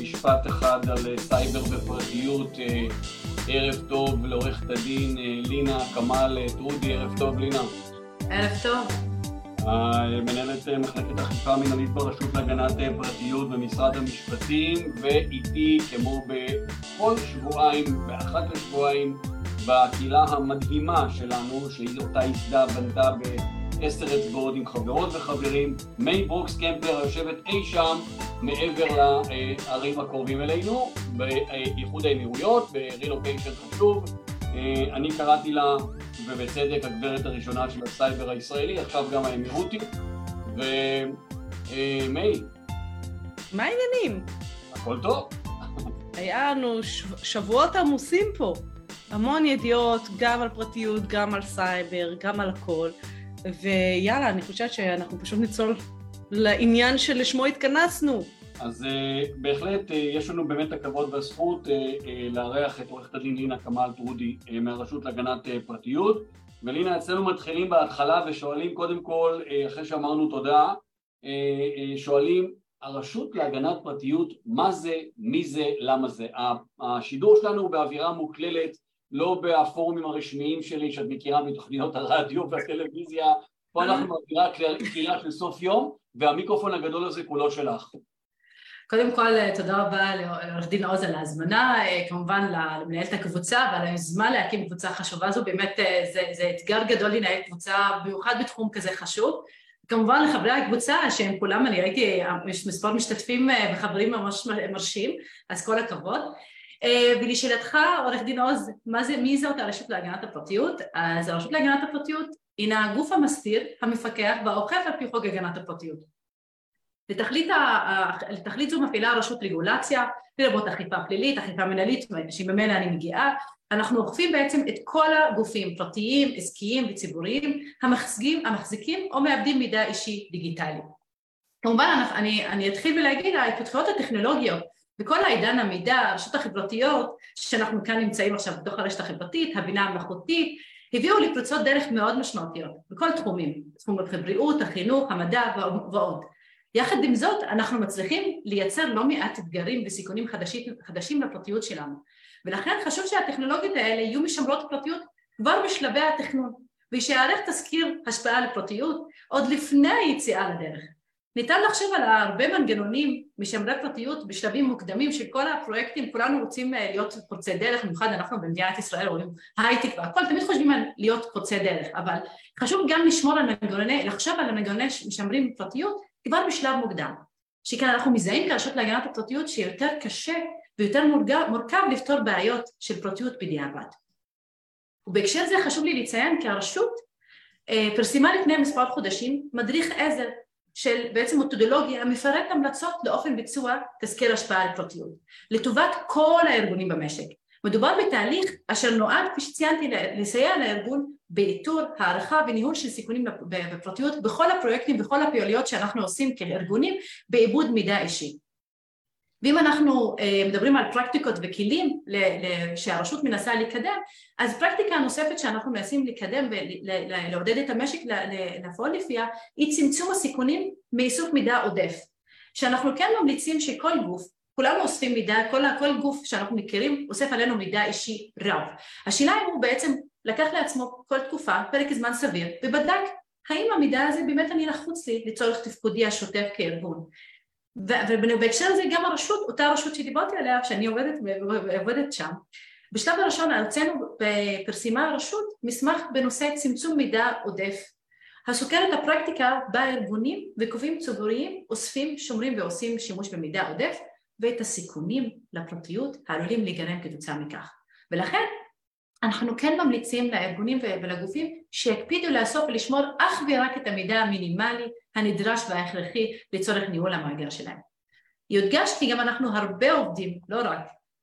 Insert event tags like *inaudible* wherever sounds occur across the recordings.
משפט אחד על סייבר ופרטיות, ערב טוב לעורכת הדין לינה כמאל טרודי, ערב טוב לינה. ערב טוב. מנהלת מחלקת אכיפה מנהלית ברשות להגנת פרטיות במשרד המשפטים ואיתי כמו בכל שבועיים, באחת לשבועיים בקהילה המדהימה שלנו שהיא אותה ייסדה, בנתה בעשר אצבעות עם חברות וחברים. מיי ברוקס קמפר יושבת אי שם מעבר לערים הקרובים אלינו באיחוד האמירויות, ברילוקיישן חשוב. אני קראתי לה ובצדק הגברת הראשונה של הסייבר הישראלי, עכשיו גם האמירותי. ומיי מה העניינים? הכל טוב. היה לנו שבועות עמוסים פה. המון ידיעות גם על פרטיות, גם על סייבר, גם על הכל ויאללה, אני חושבת שאנחנו פשוט נצלול לעניין שלשמו התכנסנו. אז uh, בהחלט uh, יש לנו באמת הכבוד והזכות uh, uh, לארח את עורכת הדין לינה כמאל טרודי uh, מהרשות להגנת uh, פרטיות. ולינה אצלנו מתחילים בהתחלה ושואלים קודם כל uh, אחרי שאמרנו תודה uh, uh, שואלים הרשות להגנת פרטיות מה זה, מי זה, למה זה? השידור שלנו הוא באווירה מוקללת לא בפורומים הרשמיים שלי שאת מכירה מתוכניות הרדיו והטלוויזיה פה אנחנו באווירה קלילה של סוף יום והמיקרופון הגדול הזה כולו שלך קודם כל תודה רבה לעורך דין עוז על ההזמנה, כמובן למנהלת הקבוצה ועל היוזמה להקים קבוצה חשובה זו, באמת זה, זה אתגר גדול לנהל קבוצה במיוחד בתחום כזה חשוב. כמובן לחברי הקבוצה שהם כולם, אני ראיתי מספר משתתפים וחברים ממש מרשים, אז כל הכבוד. ולשאלתך עורך דין עוז, מה זה, מי זאת הרשות להגנת הפרטיות? אז הרשות להגנת הפרטיות הינה הגוף המסתיר, המפקח והאוכף על פי חוק הגנת הפרטיות. לתכלית, לתכלית זו מפעילה הרשות רגולציה, לרבות אכיפה פלילית, אכיפה מנהלית, שממנה אני מגיעה, אנחנו אוכפים בעצם את כל הגופים פרטיים, עסקיים וציבוריים המחזיקים, המחזיקים או מאבדים מידע אישי דיגיטלי. כמובן אני, אני אתחיל ולהגיד ההתפתחויות הטכנולוגיות בכל העידן המידע, הרשתות החברתיות שאנחנו כאן נמצאים עכשיו בתוך הרשת החברתית, הבינה המלאכותית, הביאו לפריצות דרך מאוד משמעותיות בכל תחומים, תחום הבריאות, החינוך, המדע ועוד. יחד עם זאת אנחנו מצליחים לייצר לא מעט אתגרים וסיכונים חדשים, חדשים לפרטיות שלנו ולכן חשוב שהטכנולוגיות האלה יהיו משמרות פרטיות כבר בשלבי התכנון ושיערך תזכיר השפעה לפרטיות עוד לפני היציאה לדרך. ניתן לחשוב על הרבה מנגנונים משמרי פרטיות בשלבים מוקדמים של כל הפרויקטים, כולנו רוצים להיות פורצי דרך, במיוחד אנחנו במדינת ישראל רואים הייטק והכל, תמיד חושבים על להיות פורצי דרך, אבל חשוב גם לשמור על מנגנוני, לחשוב על המנגנוני משמרים פרטיות כבר בשלב מוקדם, שכאן אנחנו מזהים כרשות להגנת הפרטיות שיותר קשה ויותר מורכב, מורכב לפתור בעיות של פרטיות בדיעבד. ובהקשר זה חשוב לי לציין כי הרשות אה, פרסמה לפני מספר חודשים מדריך עזר של בעצם מתודולוגיה המפרט המלצות לאופן ביצוע תזכיר השפעה על פרטיות לטובת כל הארגונים במשק. מדובר בתהליך אשר נועד, כפי שציינתי, לסייע לארגון באיתור, הערכה וניהול של סיכונים בפרטיות בכל הפרויקטים וכל הפעילויות שאנחנו עושים כארגונים בעיבוד מידע אישי. ואם אנחנו מדברים על פרקטיקות וכלים שהרשות מנסה לקדם, אז פרקטיקה נוספת שאנחנו מנסים לקדם ולעודד את המשק לפעול לפיה היא צמצום הסיכונים מאיסוף מידע עודף. שאנחנו כן ממליצים שכל גוף כולנו אוספים מידע, כל, כל גוף שאנחנו מכירים אוסף עלינו מידע אישי רב. השאלה אם הוא בעצם לקח לעצמו כל תקופה, פרק זמן סביר, ובדק האם המידע הזה באמת אני לחוץ לי לצורך תפקודי השוטף כארגון. ובהקשר הזה גם הרשות, אותה רשות שדיברתי עליה, שאני עובדת, עובדת שם, בשלב הראשון הוצאנו, פרסמה הרשות מסמך בנושא צמצום מידע עודף הסוקר את הפרקטיקה בה ארגונים וגופים ציבוריים אוספים, שומרים ועושים שימוש במידע עודף ואת הסיכונים לפרטיות העלולים להיגרם כתוצאה מכך. ולכן אנחנו כן ממליצים לארגונים ולגופים שיקפידו לאסוף ולשמור אך ורק את המידע המינימלי הנדרש וההכרחי לצורך ניהול המאגר שלהם. יודגש כי גם אנחנו הרבה עובדים, לא רק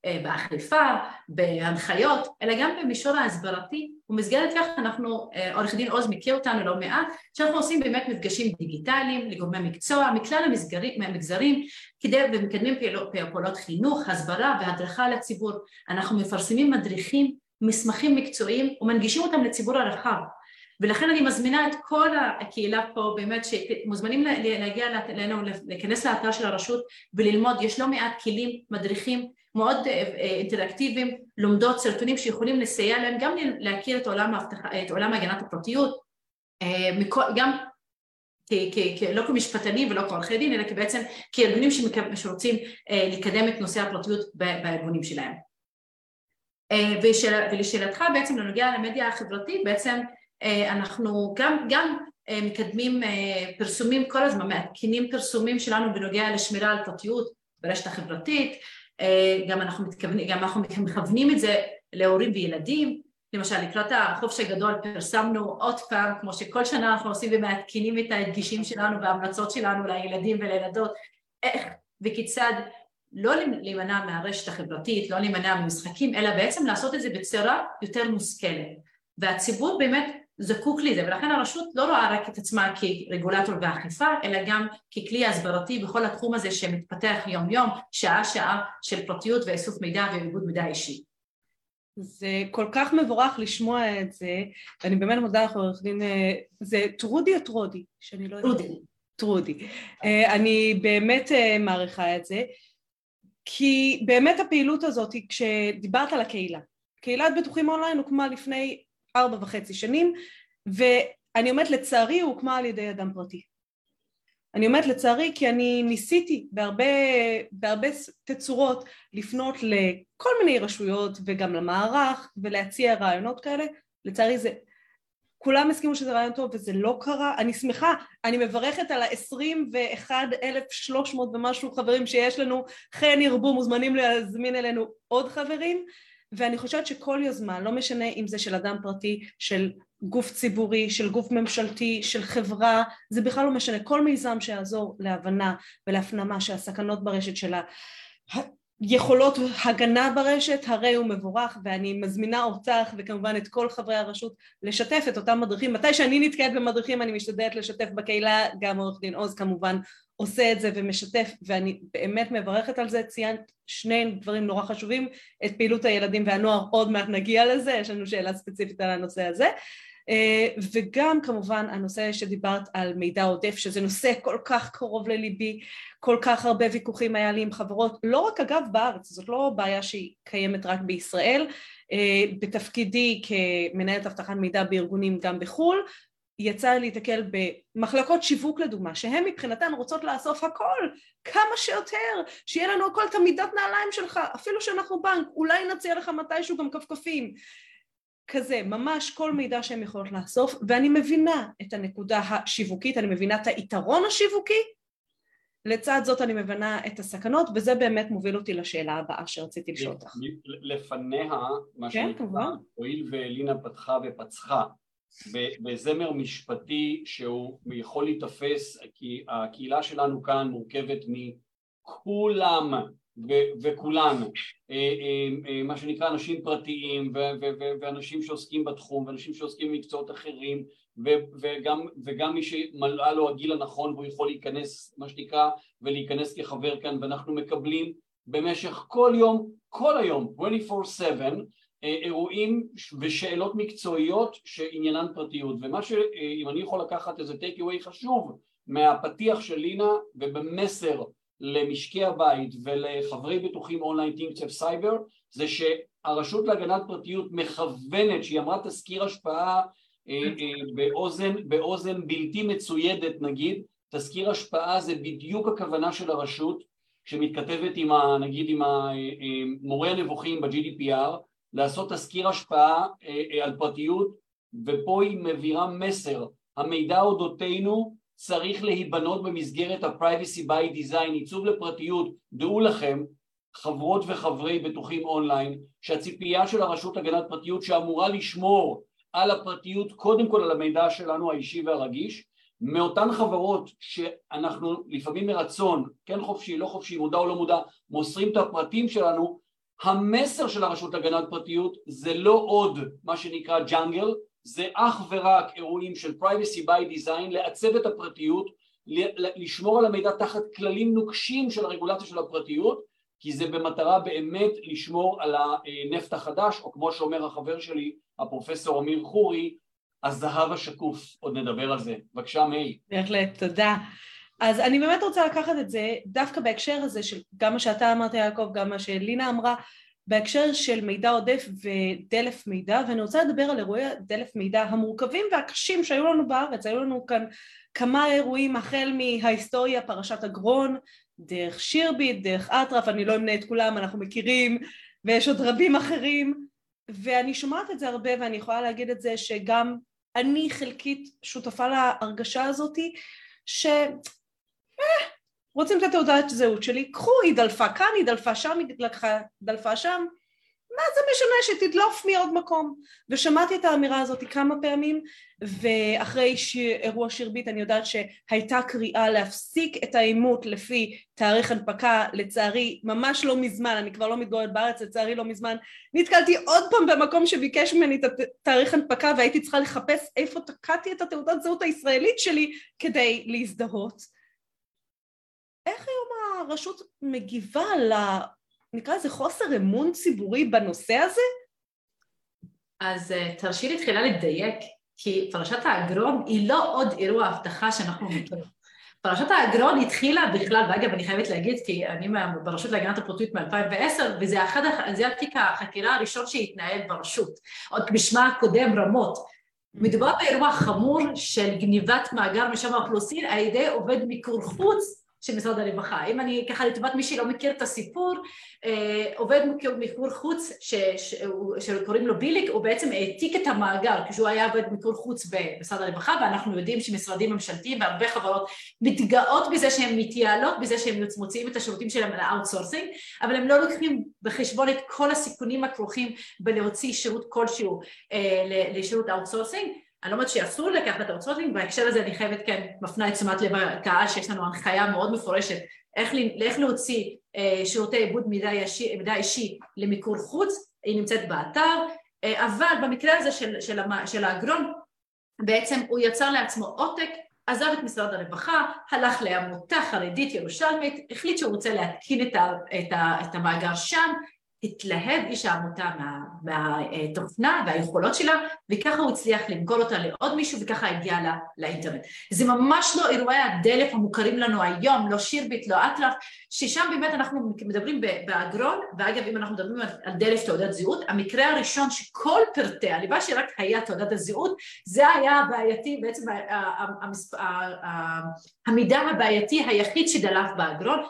אה, באכיפה, בהנחיות, אלא גם במישור ההסברתי, ומסגרת כך אנחנו, אה, עורך דין עוז מכיר אותנו לא מעט, שאנחנו עושים באמת מפגשים דיגיטליים לגורמי מקצוע מכלל המגזרים כדי ומקדמים פעולות חינוך, הסברה והדרכה לציבור. אנחנו מפרסמים מדריכים, מסמכים מקצועיים ומנגישים אותם לציבור הרחב ולכן אני מזמינה את כל הקהילה פה באמת שמוזמנים להגיע אלינו, להיכנס לאתר של הרשות וללמוד, יש לא מעט כלים, מדריכים מאוד אה, אה, אינטראקטיביים, לומדות, סרטונים שיכולים לסייע להם גם להכיר את עולם, את עולם הגנת הפרטיות, אה, גם לא כמשפטנים ולא כעורכי דין, אלא בעצם כארגונים שרוצים לקדם את נושא הפרטיות בארגונים שלהם. ולשאלתך בעצם לנוגע למדיה החברתית, בעצם אנחנו גם, גם מקדמים פרסומים כל הזמן, מעדכנים פרסומים שלנו בנוגע לשמירה על פרטיות ברשת החברתית, גם אנחנו מתכוונים, גם אנחנו מכוונים את זה להורים וילדים, למשל לקראת החופש הגדול פרסמנו עוד פעם, כמו שכל שנה אנחנו עושים ומעדכנים את ההדגישים שלנו וההמלצות שלנו לילדים ולילדות, איך וכיצד לא להימנע מהרשת החברתית, לא להימנע ממשחקים, אלא בעצם לעשות את זה בצורה יותר מושכלת. והציבור באמת זקוק לזה, ולכן הרשות לא רואה רק את עצמה כרגולטור ואכיפה, אלא גם ככלי הסברתי בכל התחום הזה שמתפתח יום יום, שעה שעה של פרטיות ואיסוף מידע ועיבוד מידע אישי. זה כל כך מבורך לשמוע את זה, ואני באמת מודה לך עורך דין, אה, זה טרודי או טרודי? שאני לא יודעת. טרודי. טרודי. אה, אני באמת אה, מעריכה את זה, כי באמת הפעילות הזאת, כשדיברת על הקהילה, קהילת בטוחים אונליין הוקמה לפני ארבע וחצי שנים, ואני אומרת לצערי היא הוקמה על ידי אדם פרטי. אני אומרת לצערי כי אני ניסיתי בהרבה, בהרבה תצורות לפנות לכל מיני רשויות וגם למערך ולהציע רעיונות כאלה, לצערי זה, כולם הסכימו שזה רעיון טוב וזה לא קרה, אני שמחה, אני מברכת על ה-21,300 ומשהו חברים שיש לנו, חן ירבו, מוזמנים להזמין אלינו עוד חברים. ואני חושבת שכל יוזמה, לא משנה אם זה של אדם פרטי, של גוף ציבורי, של גוף ממשלתי, של חברה, זה בכלל לא משנה, כל מיזם שיעזור להבנה ולהפנמה שהסכנות ברשת שלה יכולות הגנה ברשת, הרי הוא מבורך ואני מזמינה אותך וכמובן את כל חברי הרשות לשתף את אותם מדריכים. מתי שאני נתקעת במדריכים אני משתדלת לשתף בקהילה, גם עורך דין עוז כמובן עושה את זה ומשתף ואני באמת מברכת על זה, ציינת שני דברים נורא חשובים, את פעילות הילדים והנוער, עוד מעט נגיע לזה, יש לנו שאלה ספציפית על הנושא הזה וגם כמובן הנושא שדיברת על מידע עודף שזה נושא כל כך קרוב לליבי, כל כך הרבה ויכוחים היה לי עם חברות, לא רק אגב בארץ, זאת לא בעיה שהיא קיימת רק בישראל, אה, בתפקידי כמנהלת אבטחת מידע בארגונים גם בחו"ל יצא לי להתקל במחלקות שיווק לדוגמה, שהן מבחינתן רוצות לאסוף הכל, כמה שיותר, שיהיה לנו הכל את המידת נעליים שלך, אפילו שאנחנו בנק, אולי נציע לך מתישהו גם כפכפים. כזה, ממש כל מידע שהן יכולות לאסוף, ואני מבינה את הנקודה השיווקית, אני מבינה את היתרון השיווקי, לצד זאת אני מבינה את הסכנות, וזה באמת מוביל אותי לשאלה הבאה שרציתי לשאול אותך. לפניה, מה כן, שנקרא, הואיל ולינה פתחה ופצחה בזמר משפטי שהוא יכול להיתפס, כי הקהילה שלנו כאן מורכבת מכולם ו- וכולן, אה, אה, אה, מה שנקרא אנשים פרטיים ו- ו- ואנשים שעוסקים בתחום ואנשים שעוסקים במקצועות אחרים ו- וגם, וגם מי שמלאה לו הגיל הנכון והוא יכול להיכנס, מה שנקרא, ולהיכנס כחבר כאן ואנחנו מקבלים במשך כל יום, כל היום, 24/7 אירועים ושאלות מקצועיות שעניינן פרטיות. ומה שאם אני יכול לקחת איזה take away חשוב מהפתיח של לינה ובמסר למשקי הבית ולחברי בטוחים אונליין ThinkSafe Cyber זה שהרשות להגנת פרטיות מכוונת שהיא אמרה תזכיר השפעה אה, אה, באוזן, באוזן בלתי מצוידת נגיד תזכיר השפעה זה בדיוק הכוונה של הרשות שמתכתבת עם ה, נגיד עם המורה אה, הנבוכים ב-GDPR לעשות תזכיר השפעה אה, אה, על פרטיות ופה היא מבהירה מסר. המידע אודותינו צריך להיבנות במסגרת ה-Privacy by Design, עיצוב לפרטיות, דעו לכם חברות וחברי בטוחים אונליין שהציפייה של הרשות הגנת פרטיות שאמורה לשמור על הפרטיות קודם כל על המידע שלנו האישי והרגיש מאותן חברות שאנחנו לפעמים מרצון, כן חופשי, לא חופשי, מודע או לא מודע, מוסרים את הפרטים שלנו המסר של הרשות להגנת פרטיות זה לא עוד מה שנקרא ג'אנגל, זה אך ורק אירועים של privacy by design, לעצב את הפרטיות, לשמור על המידע תחת כללים נוקשים של הרגולציה של הפרטיות, כי זה במטרה באמת לשמור על הנפט החדש, או כמו שאומר החבר שלי, הפרופסור אמיר חורי, הזהב השקוף, עוד נדבר על זה. בבקשה, מי. בהחלט, תודה. אז אני באמת רוצה לקחת את זה דווקא בהקשר הזה של גם מה שאתה אמרת יעקב, גם מה שלינה אמרה, בהקשר של מידע עודף ודלף מידע, ואני רוצה לדבר על אירועי דלף מידע המורכבים והקשים שהיו לנו בארץ, היו לנו כאן כמה אירועים החל מההיסטוריה, פרשת אגרון, דרך שירביט, דרך אטרף, אני לא אמנה את כולם, אנחנו מכירים, ויש עוד רבים אחרים, ואני שומעת את זה הרבה ואני יכולה להגיד את זה שגם אני חלקית שותפה להרגשה הזאתי, ש... רוצים את התעודת זהות שלי, קחו, היא דלפה כאן, היא דלפה שם, היא לקחה, דלפה שם, מה זה משנה שתדלוף מעוד מקום? ושמעתי את האמירה הזאת כמה פעמים, ואחרי ש... אירוע שירביט אני יודעת שהייתה קריאה להפסיק את העימות לפי תאריך הנפקה, לצערי ממש לא מזמן, אני כבר לא מתגוררת בארץ, לצערי לא מזמן, נתקלתי עוד פעם במקום שביקש ממני את תאריך הנפקה והייתי צריכה לחפש איפה תקעתי את התעודת זהות הישראלית שלי כדי להזדהות. איך היום הרשות מגיבה ל... נקרא לזה חוסר אמון ציבורי בנושא הזה? אז uh, תרשי לי תחילה לדייק, כי פרשת האגרון היא לא עוד אירוע אבטחה שאנחנו מכירים. פרשת האגרון התחילה בכלל, ואגב אני חייבת להגיד כי אני ברשות להגנת הפרטיות מ-2010 וזה אחד, זה התיק החקירה הראשון שהתנהל ברשות, עוד בשמה הקודם רמות. מדובר באירוע חמור של גניבת מאגר משם האוכלוסין על ידי עובד מיקור חוץ של משרד הרווחה. אם אני ככה לטובת מי שלא מכיר את הסיפור, אה, עובד מיקור חוץ שקוראים לו ביליק, הוא בעצם העתיק את המאגר כשהוא היה עובד מיקור חוץ במשרד הרווחה ואנחנו יודעים שמשרדים ממשלתיים והרבה חברות מתגאות בזה שהן מתייעלות, בזה שהן מוציאים את השירותים שלהם ל outsourcing, אבל הם לא לוקחים בחשבון את כל הסיכונים הכרוכים בלהוציא שירות כלשהו אה, לשירות outsourcing אני לא אומרת שאסור לקחת את ה outsourcing, בהקשר הזה אני חייבת כן מפנה את תשומת לב הקהל שיש לנו הנחיה מאוד מפורשת איך, להוציא אה, שירותי עיבוד מידע, ישי, מידע אישי למיקור חוץ, היא נמצאת באתר, אה, אבל במקרה הזה של, של, של האגרון בעצם הוא יצר לעצמו עותק, עזב את משרד הרווחה, הלך לעמותה חרדית ירושלמית, החליט שהוא רוצה להתקין את, ה, את, ה, את המאגר שם, התלהב איש העמותה מה, מהתוכנה והיכולות שלה וככה הוא הצליח למכור אותה לעוד מישהו וככה הגיע לה, לאינטרנט. זה ממש לא אירועי הדלף המוכרים לנו היום, לא שירביט, לא אטרף, ששם באמת אנחנו מדברים באגרון, ואגב אם אנחנו מדברים על דלף תעודת זהות, המקרה הראשון שכל פרטי הליבה שרק היה תעודת הזהות, זה היה הבעייתי, בעצם המידע הבעייתי היחיד שדלף באגרון,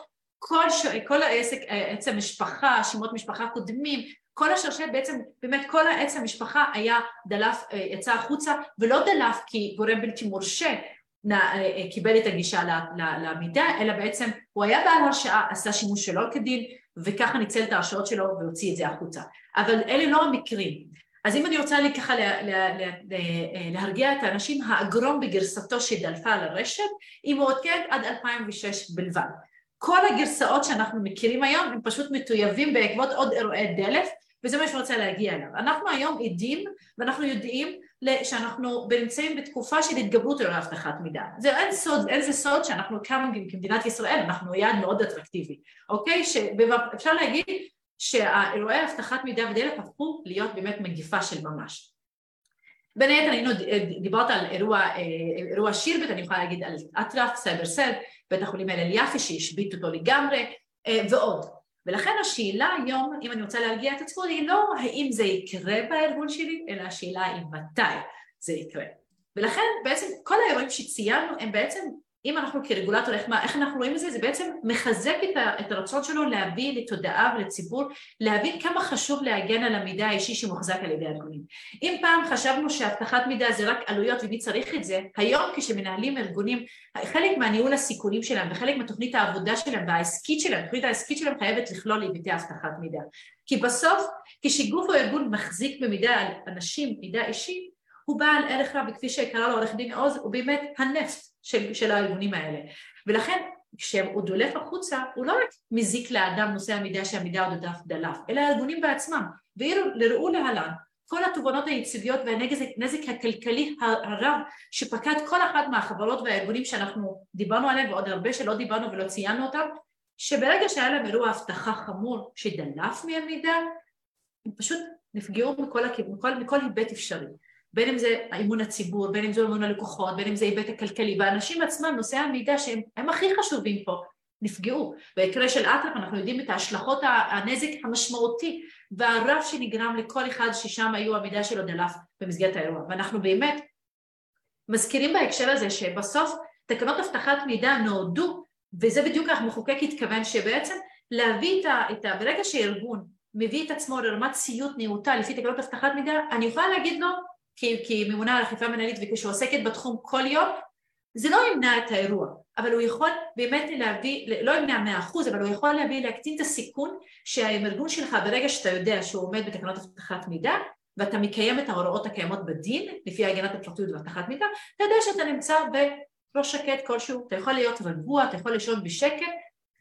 כל, ש... כל העסק, עצם משפחה, שמות משפחה קודמים, כל השרשרת בעצם, באמת כל העץ המשפחה היה דלף, יצא החוצה ולא דלף כי גורם בלתי מורשה קיבל את הגישה למידע, אלא בעצם הוא היה בעל הרשאה, עשה שימוש שלא כדין וככה ניצל את ההרשאות שלו והוציא את זה החוצה. אבל אלה לא המקרים. אז אם אני רוצה לי ככה לה, לה, לה, להרגיע את האנשים, האגרום בגרסתו שדלפה לרשת היא מעודכנת עד 2006 בלבד. כל הגרסאות שאנחנו מכירים היום הם פשוט מטויבים בעקבות עוד אירועי דלף וזה מה שאני רוצה להגיע אליו. אנחנו היום עדים ואנחנו יודעים שאנחנו נמצאים בתקופה של התגברות אירועי אבטחת מידע. זה אין סוד, אין זה סוד שאנחנו כאן כמדינת ישראל, אנחנו יעד מאוד אטרקטיבי, אוקיי? שאפשר להגיד שהאירועי אבטחת מידע ודלף הפכו להיות באמת מגיפה של ממש. בין היתר דיברת על אירוע, אה, אירוע שירבט, אני יכולה להגיד על אטרף, סייבר סל, בית החולים הלל יפה שהשבית אותו לגמרי אה, ועוד. ולכן השאלה היום, אם אני רוצה להרגיע את הציבור, היא לא האם זה יקרה בארגון שלי, אלא השאלה היא מתי זה יקרה. ולכן בעצם כל האירועים שציינו הם בעצם אם אנחנו כרגולטור, איך, איך אנחנו רואים את זה? זה בעצם מחזק את, ה, את הרצון שלו להביא לתודעה ולציבור, להבין כמה חשוב להגן על המידע האישי שמוחזק על ידי ארגונים. אם פעם חשבנו שאבטחת מידע זה רק עלויות ומי צריך את זה, היום כשמנהלים ארגונים, חלק מהניהול הסיכונים שלהם וחלק מתוכנית העבודה שלהם והעסקית שלהם, התוכנית העסקית שלהם חייבת לכלול היבטי אבטחת מידע. כי בסוף, כשגוף או ארגון מחזיק במידע על אנשים, מידע אישי, הוא בעל ערך רב, וכפי שקרא לו עורך דין עוז, הוא באמת הנפט של, של הארגונים האלה. ולכן כשהוא דולף החוצה, הוא לא רק מזיק לאדם נושא המידע שהמידע דף דלף, אלא הארגונים בעצמם. וראו להלן כל התובנות היציביות והנזק הכלכלי הרב שפקד כל אחת מהחברות והארגונים שאנחנו דיברנו עליהם ועוד הרבה שלא דיברנו ולא ציינו אותם, שברגע שהיה להם אירוע אבטחה חמור שדלף מהמידע, הם פשוט נפגעו מכל, מכל, מכל היבט אפשרי. בין אם זה אמון הציבור, בין אם זה אמון הלקוחות, בין אם זה היבט הכלכלי, והאנשים עצמם, נושאי המידע שהם הכי חשובים פה, נפגעו. במקרה של אטרף אנחנו יודעים את ההשלכות הנזק המשמעותי והרב שנגרם לכל אחד ששם היו המידע שלו דלף במסגרת האירוע. ואנחנו באמת מזכירים בהקשר הזה שבסוף תקנות אבטחת מידע נועדו, וזה בדיוק המחוקק התכוון, שבעצם להביא את ה... את ה ברגע שארגון מביא את עצמו לרמת ציות נאותה לפי תקנות אבטחת מידע, אני יכולה להגיד לו, כממונה על אכיפה מנהלית וכשעוסקת בתחום כל יום, זה לא ימנע את האירוע, אבל הוא יכול באמת להביא, לא ימנע מאה אחוז, אבל הוא יכול להביא, להקטין את הסיכון שהארגון שלך ברגע שאתה יודע שהוא עומד בתקנות אבטחת מידע ואתה מקיים את ההוראות הקיימות בדין, לפי הגנת הפרטיות ואבטחת מידע, אתה יודע שאתה נמצא בראש שקט כלשהו, אתה יכול להיות רגוע, אתה יכול לישון בשקט,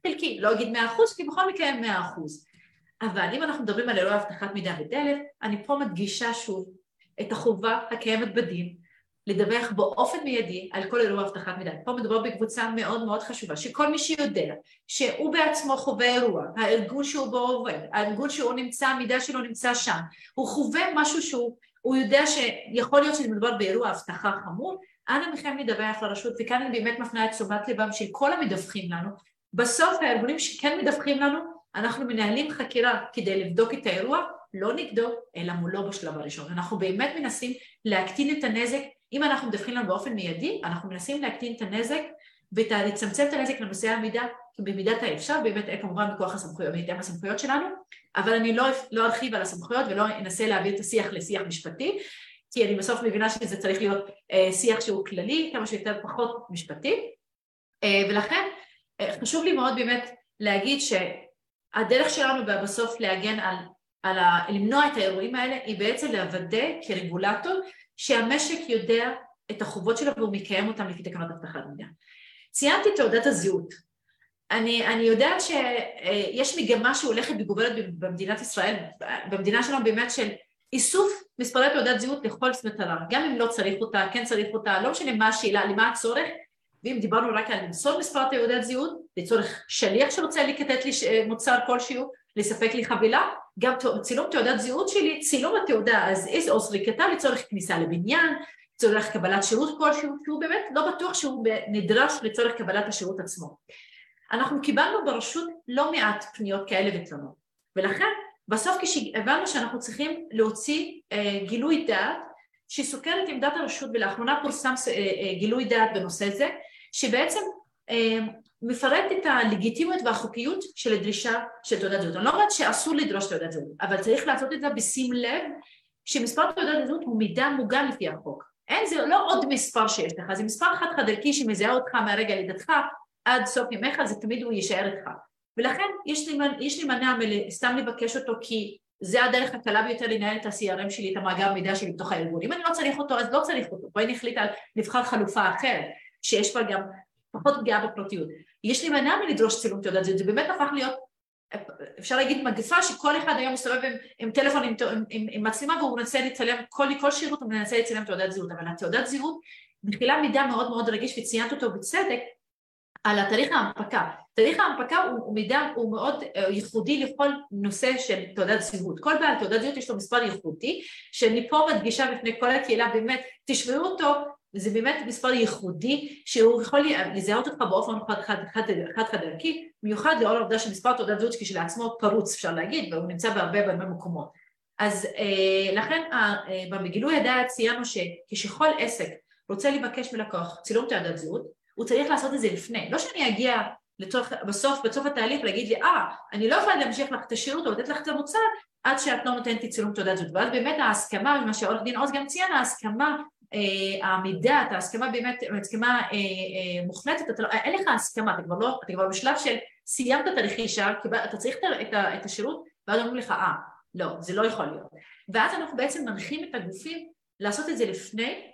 חלקי, לא אגיד מאה אחוז, כי בכל מקרה מאה אחוז. אבל אם אנחנו מדברים על אירוע אבטחת מידע ודלף, אני פה מדגישה שוב את החובה הקיימת בדין לדווח באופן מיידי על כל אירוע אבטחת מידע. פה מדובר בקבוצה מאוד מאוד חשובה, שכל מי שיודע שהוא בעצמו חווה אירוע, הארגון שהוא בו עובד, הארגון שהוא נמצא, המידע שלו נמצא שם, הוא חווה משהו שהוא, הוא יודע שיכול להיות שמדובר באירוע אבטחה חמור, אנא מכם לדווח לרשות, וכאן אני באמת מפנה את תשומת לבם של כל המדווחים לנו, בסוף הארגונים שכן מדווחים לנו, אנחנו מנהלים חקירה כדי לבדוק את האירוע, לא נגדו, אלא מולו בשלב הראשון. אנחנו באמת מנסים להקטין את הנזק. אם אנחנו מדווחים לנו באופן מיידי, אנחנו מנסים להקטין את הנזק ולצמצם את הנזק לנושאי המידע במידת האפשר, באמת אה, כמובן בכוח הסמכויות, בהתאם הסמכויות שלנו, אבל אני לא, לא ארחיב על הסמכויות ולא אנסה להעביר את השיח לשיח משפטי, כי אני בסוף מבינה שזה צריך להיות אה, שיח שהוא כללי, כמה שיותר פחות משפטי, אה, ולכן אה, חשוב לי מאוד באמת להגיד שהדרך שלנו בסוף להגן על, על ה, למנוע את האירועים האלה היא בעצם לוודא כרגולטור שהמשק יודע את החובות שלו והוא מקיים אותם לפי תקנות אבטחת מידע. ציינתי תעודת הזהות. אני, אני יודעת שיש מגמה שהולכת וגוברת במדינת ישראל, במדינה שלנו באמת של איסוף מספרי תעודת זהות לכל מטרה, גם אם לא צריך אותה, כן צריך אותה, לא משנה מה השאלה, למה הצורך, ואם דיברנו רק על למסור מספר תעודת זהות, לצורך שליח שרוצה לקטט לי מוצר כלשהו, לספק לי חבילה, גם צילום תעודת זהות שלי, צילום התעודה אז איז או זריקתה לצורך כניסה לבניין, לצורך קבלת שירות כלשהו, שהוא באמת לא בטוח שהוא נדרש לצורך קבלת השירות עצמו. אנחנו קיבלנו ברשות לא מעט פניות כאלה ותלונות, ולכן בסוף כשהבנו שאנחנו צריכים להוציא אה, גילוי דעת שסוקר את עמדת הרשות ולאחרונה פורסם אה, אה, גילוי דעת בנושא זה שבעצם אה, מפרט את הלגיטימיות והחוקיות של הדרישה של תעודת זהות. אני לא אומרת שאסור לדרוש תעודת זהות, אבל צריך לעשות את זה בשים לב שמספר תעודת זהות הוא מידע מוגן לפי החוק. אין, זה לא עוד מספר שיש לך, זה מספר חד חד ערכי שמזהה אותך מהרגע לידתך עד סוף ימיך, זה תמיד הוא יישאר איתך. ולכן יש לי, מנע סתם לבקש אותו כי זה הדרך הקלה ביותר לנהל את ה-CRM שלי, את המאגר מידע שלי בתוך הארגון. אם אני לא צריך אותו, אז לא צריך אותו. בואי נחליט על נבחר חלופה אחרת, שיש בה גם פחות פגיעה בפרטיות. יש להימנע מלדרוש צילום תעודת זהות, זה באמת הפך להיות, אפשר להגיד מגפה שכל אחד היום מסתובב עם, עם טלפון עם, עם, עם, עם מצלמה והוא מנסה לצלם, כל, כל שירות הוא מנסה לצלם תעודת זהות, אבל התעודת זהות מכילה מידע מאוד מאוד רגיש וציינת אותו בצדק על התהליך ההנפקה. תהליך ההנפקה הוא, הוא מידע, הוא מאוד uh, ייחודי לכל נושא של תעודת זהות. כל בעל תעודת זהות יש לו מספר ייחודי, שאני פה מדגישה בפני כל הקהילה, באמת, תשמעו אותו וזה באמת מספר ייחודי שהוא יכול לזהות אותך באופן חד-חד ערכי, מיוחד לאור העובדה שמספר תעודת זהות כשלעצמו פרוץ אפשר להגיד, והוא נמצא בהרבה בהרבה מקומות. אז אה, לכן אה, בגילוי הדעת ציינו שכשכל עסק רוצה לבקש מלקוח צילום תעודת זהות, הוא צריך לעשות את זה לפני, לא שאני אגיע לתוך, בסוף, בסוף התהליך להגיד לי, אה, אני לא יכולה להמשיך לך את השירות או לתת לך את המוצר עד שאת לא נותנת לי צילום תעודת זהות. ואז באמת ההסכמה, ממה שעורך דין עוז גם ציין, ההסכמה אה, המידע, את ההסכמה באמת, הסכמה אה, אה, מוחלטת, לא, אין לך הסכמה, אתה כבר לא, אתה כבר בשלב של סיימת את הרכישה, אתה צריך את השירות, ואז אומרים לך, אה, לא, זה לא יכול להיות. ואז אנחנו בעצם מנחים את הגופים לעשות את זה לפני,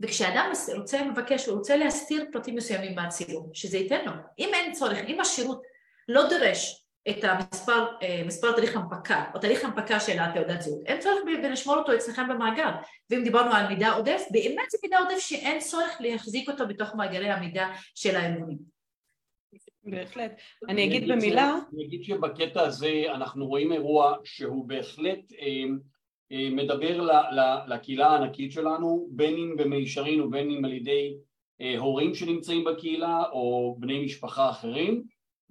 וכשאדם רוצה מבקש, הוא רוצה להסתיר פרטים מסוימים מהצילום, שזה ייתן לו. אם אין צורך, אם השירות לא דורש את המספר, אה, מספר תהליך הנפקה, או תהליך הנפקה של התעודת זהות. אין צורך לשמור אותו אצלכם במאגר. ואם דיברנו על מידע עודף, באמת זה מידע עודף שאין צורך להחזיק אותו בתוך מאגרי המידע של הארגונים. בהחלט. אני אגיד במילה... אני אגיד שבקטע הזה אנחנו רואים אירוע שהוא בהחלט אה, מדבר לקהילה הענקית שלנו, בין אם במישרין ובין אם על ידי הורים שנמצאים בקהילה או בני משפחה אחרים,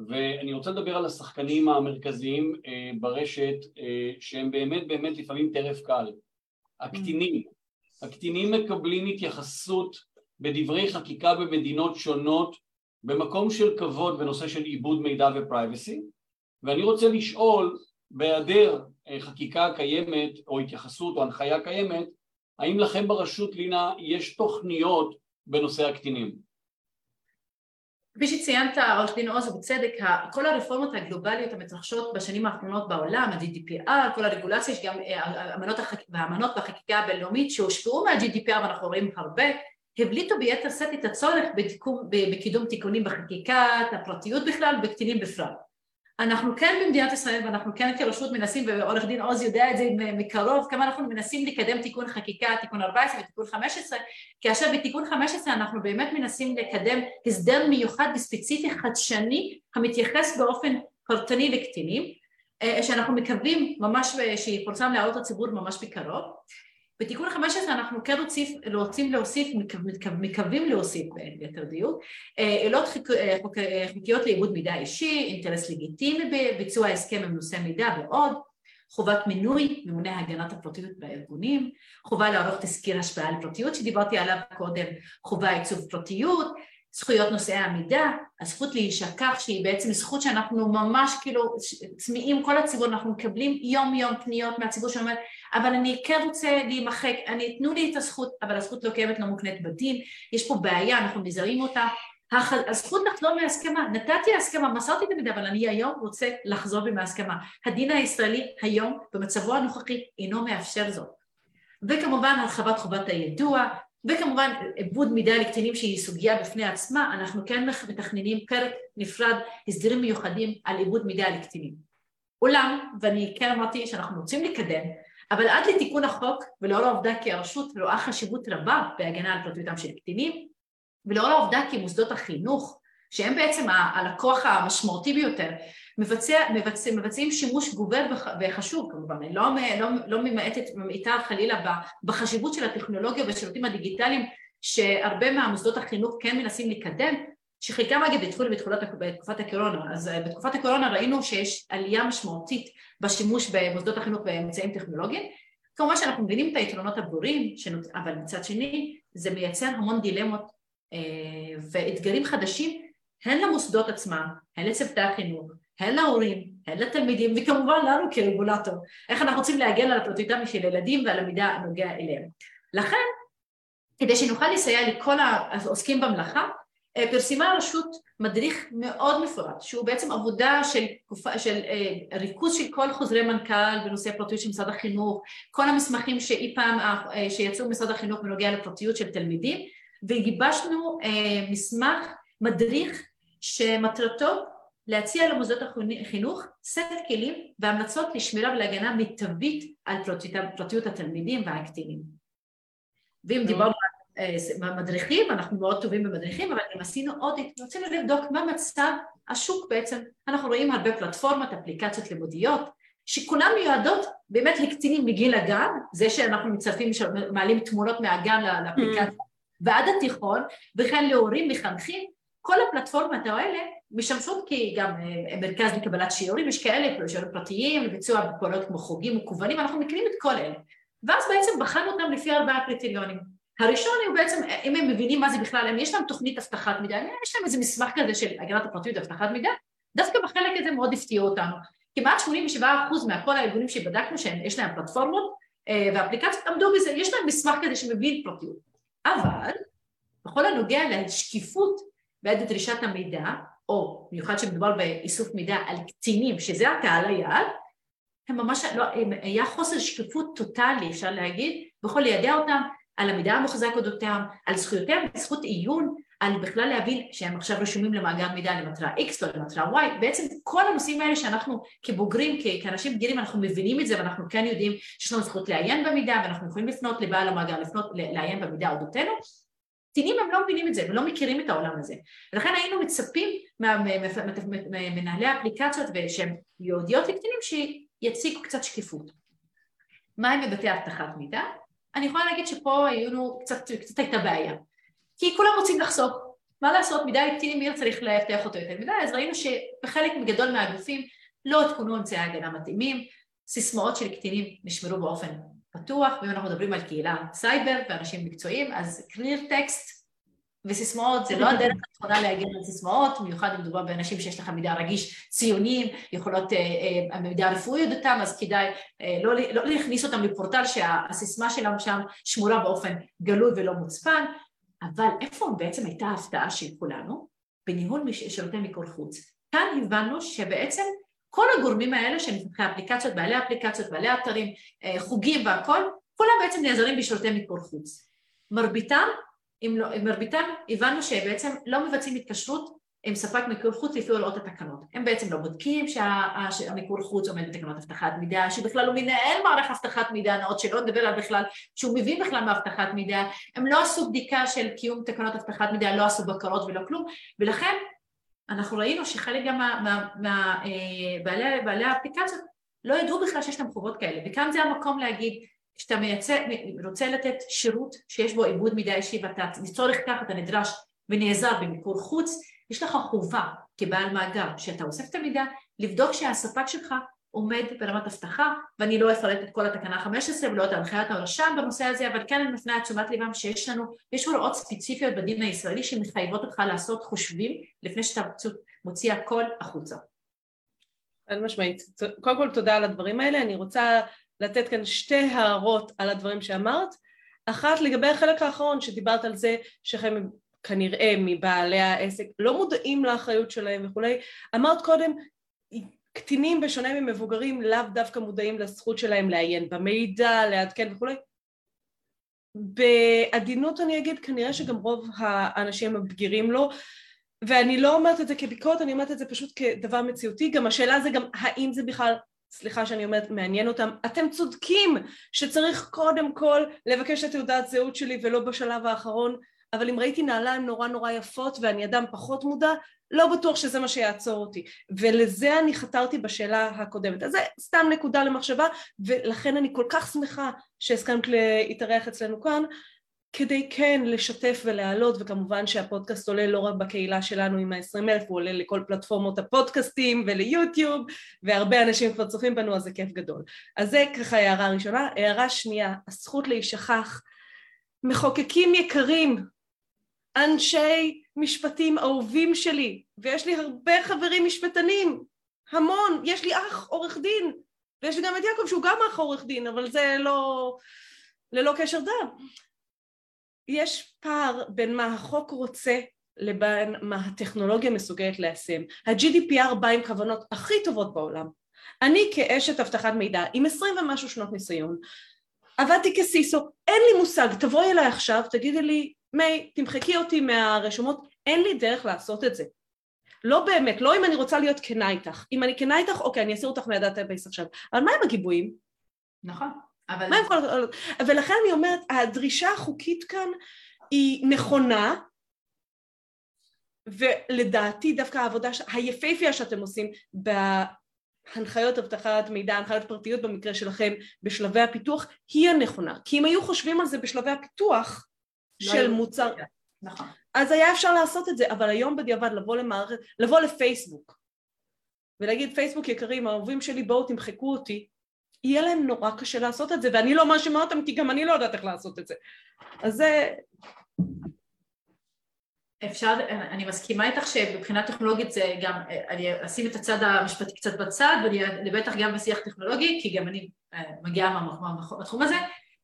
ואני רוצה לדבר על השחקנים המרכזיים ברשת שהם באמת באמת לפעמים טרף קל, הקטינים. הקטינים מקבלים התייחסות בדברי חקיקה במדינות שונות במקום של כבוד בנושא של עיבוד מידע ופרייבסי ואני רוצה לשאול בהיעדר חקיקה קיימת או התייחסות או הנחיה קיימת האם לכם ברשות לינה יש תוכניות בנושא הקטינים? כפי שציינת עורך דין עוז ובצדק, כל הרפורמות הגלובליות המתרחשות בשנים האחרונות בעולם, ה-GDPR, כל הרגולציה, יש גם האמנות והחקיקה הבינלאומית שהושפעו מה-GDPR ואנחנו רואים הרבה, הבליטו ביתר שאת את הצורך בקידום תיקונים בחקיקת הפרטיות בכלל ובקטינים בפרט. אנחנו כן במדינת ישראל ואנחנו כן כרשות מנסים, ועורך דין עוז יודע את זה מקרוב, כמה אנחנו מנסים לקדם תיקון חקיקה, תיקון 14 ותיקון 15, כאשר בתיקון 15 אנחנו באמת מנסים לקדם הסדר מיוחד וספציפי חדשני המתייחס באופן פרטני לקטינים, אה, שאנחנו מקווים ממש שיפורסם להערות הציבור ממש בקרוב. בתיקון 15 אנחנו כן רוצים, להוסיף, מקווים להוסיף ביתר דיוק, עילות אה, אה, חוקיות לעיבוד מידע אישי, אינטרס לגיטימי בביצוע הסכם עם נושא מידע ועוד, חובת מינוי ממונה הגנת הפרטיות בארגונים, חובה לערוך תזכיר השפעה על פרטיות שדיברתי עליו קודם, חובה עיצוב פרטיות, זכויות נושאי המידע, הזכות להישכח שהיא בעצם זכות שאנחנו ממש כאילו צמאים כל הציבור, אנחנו מקבלים יום יום פניות מהציבור שאומר אבל אני כן רוצה להימחק, אני תנו לי את הזכות, אבל הזכות לא קיימת, לא מוקנית בדין, יש פה בעיה, אנחנו מזהים אותה, הזכות לחזור מהסכמה, נתתי הסכמה, מסרתי את המידע, אבל אני היום רוצה לחזור בי מהסכמה. הדין הישראלי היום, במצבו הנוכחי, אינו מאפשר זאת. וכמובן הרחבת חובת היידוע, וכמובן עיבוד מידע לקטינים שהיא סוגיה בפני עצמה, אנחנו כן מתכננים פרק נפרד, הסדרים מיוחדים על עיבוד מידע לקטינים. אולם, ואני כן אמרתי שאנחנו רוצים לקדם, אבל עד לתיקון החוק, ולאור העובדה כי הרשות רואה חשיבות רבה בהגנה על פרטיותם של קטינים, ולאור העובדה כי מוסדות החינוך, שהם בעצם הלקוח המשמעותי ביותר, מבצע, מבצע, מבצעים שימוש גובר וחשוב כמובן, אני לא, לא, לא ממעטת, ממעיטה חלילה בחשיבות של הטכנולוגיה והשירותים הדיגיטליים שהרבה מהמוסדות החינוך כן מנסים לקדם, שחלקם אגב התחילו בתקופת הקורונה, אז אה, בתקופת הקורונה ראינו שיש עלייה משמעותית בשימוש במוסדות החינוך באמצעים טכנולוגיים, כמובן שאנחנו מבינים את היתרונות הברורים, אבל מצד שני זה מייצר המון דילמות אה, ואתגרים חדשים הן למוסדות עצמם, הן לצוותי החינוך, הן להורים, הן לתלמידים וכמובן לנו כרגולטור, איך אנחנו רוצים להגן על הפרטיותם של ילדים ועל המידע הנוגע אליהם. לכן, כדי שנוכל לסייע לכל העוסקים במלאכה, אה, פרסמה הרשות מדריך מאוד מפורט, שהוא בעצם עבודה של, של אה, ריכוז של כל חוזרי מנכ"ל בנושא הפרטיות של משרד החינוך, כל המסמכים שאי פעם אה, שיצאו ממשרד החינוך בנוגע לפרטיות של תלמידים, וגיבשנו מסמך מדריך שמטרתו להציע למוסדות החינוך סט כלים והמלצות לשמירה ולהגנה מיטבית על פרטיות התלמידים והקטינים. ואם דיברנו על מדריכים, אנחנו מאוד טובים במדריכים, אבל אם עשינו עוד, רצינו לבדוק מה מצב השוק בעצם, אנחנו רואים הרבה פלטפורמות, אפליקציות לימודיות, שכולן מיועדות באמת לקצינים מגיל הגן, זה שאנחנו מצרפים, מעלים תמונות מהגן לאפליקציה, mm. ועד התיכון, וכן להורים מחנכים, כל הפלטפורמות האלה משמשות כגם אה, מרכז לקבלת שיעורים, יש כאלה שיעורים פרטיים לביצוע פעולות כמו חוגים מקוונים, אנחנו מכירים את כל אלה. ואז בעצם בחנו אותם לפי ארבעה קריטריונים. הראשון הוא בעצם, אם הם מבינים מה זה בכלל, אם יש להם תוכנית אבטחת מידע, יש להם איזה מסמך כזה של הגנת הפרטיות ואבטחת מידע, דווקא בחלק הזה מאוד הפתיעו אותנו. כמעט 87% מהכל הארגונים שבדקנו שיש להם פלטפורמות אה, ואפליקציות עמדו בזה, יש להם מסמך כזה שמבין פרטיות. אבל בכל הנוגע לשקיפות ועד דרישת המידע, או במיוחד שמדובר באיסוף מידע על קטינים, שזה הקהל היעד, הם ממש, לא, הם, היה חוסר שקיפות טוטאלי, אפשר להגיד, בכל ליידע אותם על המידע המוחזק אודותם, על זכויותיהם, זכות עיון, על בכלל להבין שהם עכשיו רשומים למאגר מידע למטרה X או למטרה Y, בעצם כל הנושאים האלה שאנחנו כבוגרים, כאנשים בגירים, אנחנו מבינים את זה ואנחנו כן יודעים שיש לנו זכות לעיין במידע ואנחנו יכולים לפנות לבעל המאגר, לפנות לעיין במידע אודותינו, קטינים הם לא מבינים את זה, הם לא מכירים את העולם הזה. ולכן היינו מצפים ממנהלי האפליקציות שהם יהודיות לקטינים שיציגו קצת שקיפות. מה עם היבטי אבטחת מידע? אני יכולה להגיד שפה היינו, קצת, קצת הייתה בעיה. כי כולם רוצים לחסוך. מה לעשות, מידע קטינים מי צריך לאבטח אותו יותר מדי, אז ראינו שבחלק גדול מהגופים לא עדכנו אמצעי הגנה מתאימים, סיסמאות של קטינים נשמרו באופן פתוח, ואם אנחנו מדברים על קהילה סייבר ואנשים מקצועיים, אז קליר טקסט וסיסמאות זה לא הדרך *laughs* הנכונה להגן על סיסמאות, במיוחד אם מדובר באנשים שיש לך מידע רגיש, ציונים, יכולות, אה, אה, מידע רפואי עוד אותם, אז כדאי אה, לא, לא להכניס אותם לפורטל שהסיסמה שלנו שם שמורה באופן גלוי ולא מוצפן, אבל איפה בעצם הייתה ההפתעה של כולנו? בניהול שירותי מיקור חוץ. כאן הבנו שבעצם כל הגורמים האלה של מפתחי אפליקציות, בעלי אפליקציות, בעלי אתרים, אה, חוגים והכל, כולם בעצם נעזרים בשירותי מיקור חוץ. מרביתם, אם לא, מרביתם הבנו שבעצם לא מבצעים התקשרות עם ספק מיקור חוץ לפי הוראות התקנות. הם בעצם לא בודקים שהמיקור חוץ עומד בתקנות אבטחת מידע, שבכלל הוא מנהל מערך אבטחת מידע נאות, שלא נדבר על בכלל, שהוא מבין בכלל מאבטחת מידע, הם לא עשו בדיקה של קיום תקנות אבטחת מידע, לא עשו בקרות ולא כלום, ולכן אנחנו ראינו שחלק גם מבעלי אה, האפליקציות לא ידעו בכלל שיש להם חובות כאלה, וכאן זה המקום להגיד, כשאתה מייצא, רוצה לתת שירות שיש בו עיבוד מידע אישי ואתה לצורך כך אתה נדרש ונעזר במיקור חוץ, יש לך חובה כבעל מאגר שאתה אוסף את המידע, לבדוק שהספק שלך עומד ברמת אבטחה, ואני לא אפרט את כל התקנה 15 ולא את הנחיית הרשם בנושא הזה, אבל כן אני מפנה את תשומת ליבם שיש לנו, יש הוראות ספציפיות בדין הישראלי שמחייבות אותך לעשות חושבים לפני שאתה מוציא הכל החוצה. חד משמעית. קודם כל תודה על הדברים האלה, אני רוצה לתת כאן שתי הערות על הדברים שאמרת. אחת לגבי החלק האחרון שדיברת על זה שכם כנראה מבעלי העסק לא מודעים לאחריות שלהם וכולי, אמרת קודם קטינים בשונה ממבוגרים לאו דווקא מודעים לזכות שלהם לעיין במידע, לעדכן וכולי. בעדינות אני אגיד כנראה שגם רוב האנשים הבגירים לא ואני לא אומרת את זה כביקורת, אני אומרת את זה פשוט כדבר מציאותי, גם השאלה זה גם האם זה בכלל, סליחה שאני אומרת, מעניין אותם, אתם צודקים שצריך קודם כל לבקש את תעודת זהות שלי ולא בשלב האחרון, אבל אם ראיתי נעליים נורא נורא יפות ואני אדם פחות מודע, לא בטוח שזה מה שיעצור אותי, ולזה אני חתרתי בשאלה הקודמת. אז זה סתם נקודה למחשבה, ולכן אני כל כך שמחה שהסכמת להתארח אצלנו כאן, כדי כן לשתף ולהעלות, וכמובן שהפודקאסט עולה לא רק בקהילה שלנו עם ה-20 אלף, הוא עולה לכל פלטפורמות הפודקאסטים וליוטיוב, והרבה אנשים כבר צופים בנו, אז זה כיף גדול. אז זה ככה הערה ראשונה. הערה שנייה, הזכות להישכח. מחוקקים יקרים, אנשי משפטים אהובים שלי, ויש לי הרבה חברים משפטנים, המון, יש לי אח עורך דין, ויש לי גם את יעקב שהוא גם אח עורך דין, אבל זה לא, ללא קשר דם. יש פער בין מה החוק רוצה לבין מה הטכנולוגיה מסוגלת ליישם. ה-GDPR בא עם כוונות הכי טובות בעולם. אני כאשת אבטחת מידע עם עשרים ומשהו שנות ניסיון, עבדתי כ CISO, אין לי מושג, תבואי אליי עכשיו, תגידי לי מיי, תמחקי אותי מהרשומות, אין לי דרך לעשות את זה. לא באמת, לא אם אני רוצה להיות כנה איתך. אם אני כנה איתך, אוקיי, אני אסיר אותך מה database עכשיו. אבל מה עם הגיבויים? נכון. אבל... מה עם כל... ולכן אני אומרת, הדרישה החוקית כאן היא נכונה, ולדעתי דווקא העבודה היפהפייה שאתם עושים בהנחיות אבטחת מידע, הנחיות פרטיות במקרה שלכם, בשלבי הפיתוח, היא הנכונה. כי אם היו חושבים על זה בשלבי הפיתוח, של מוצר. נכון. אז היה אפשר לעשות את זה, אבל היום בדיעבד לבוא למערכת, לבוא לפייסבוק ולהגיד פייסבוק יקרים, האהובים שלי בואו תמחקו אותי, יהיה להם נורא קשה לעשות את זה, ואני לא מאשימה אותם כי גם אני לא יודעת איך לעשות את זה. אז זה... אפשר, אני מסכימה איתך שמבחינה טכנולוגית זה גם, אני אשים את הצד המשפטי קצת בצד, ואני בטח גם בשיח טכנולוגי, כי גם אני אה, מגיעה מהתחום הזה,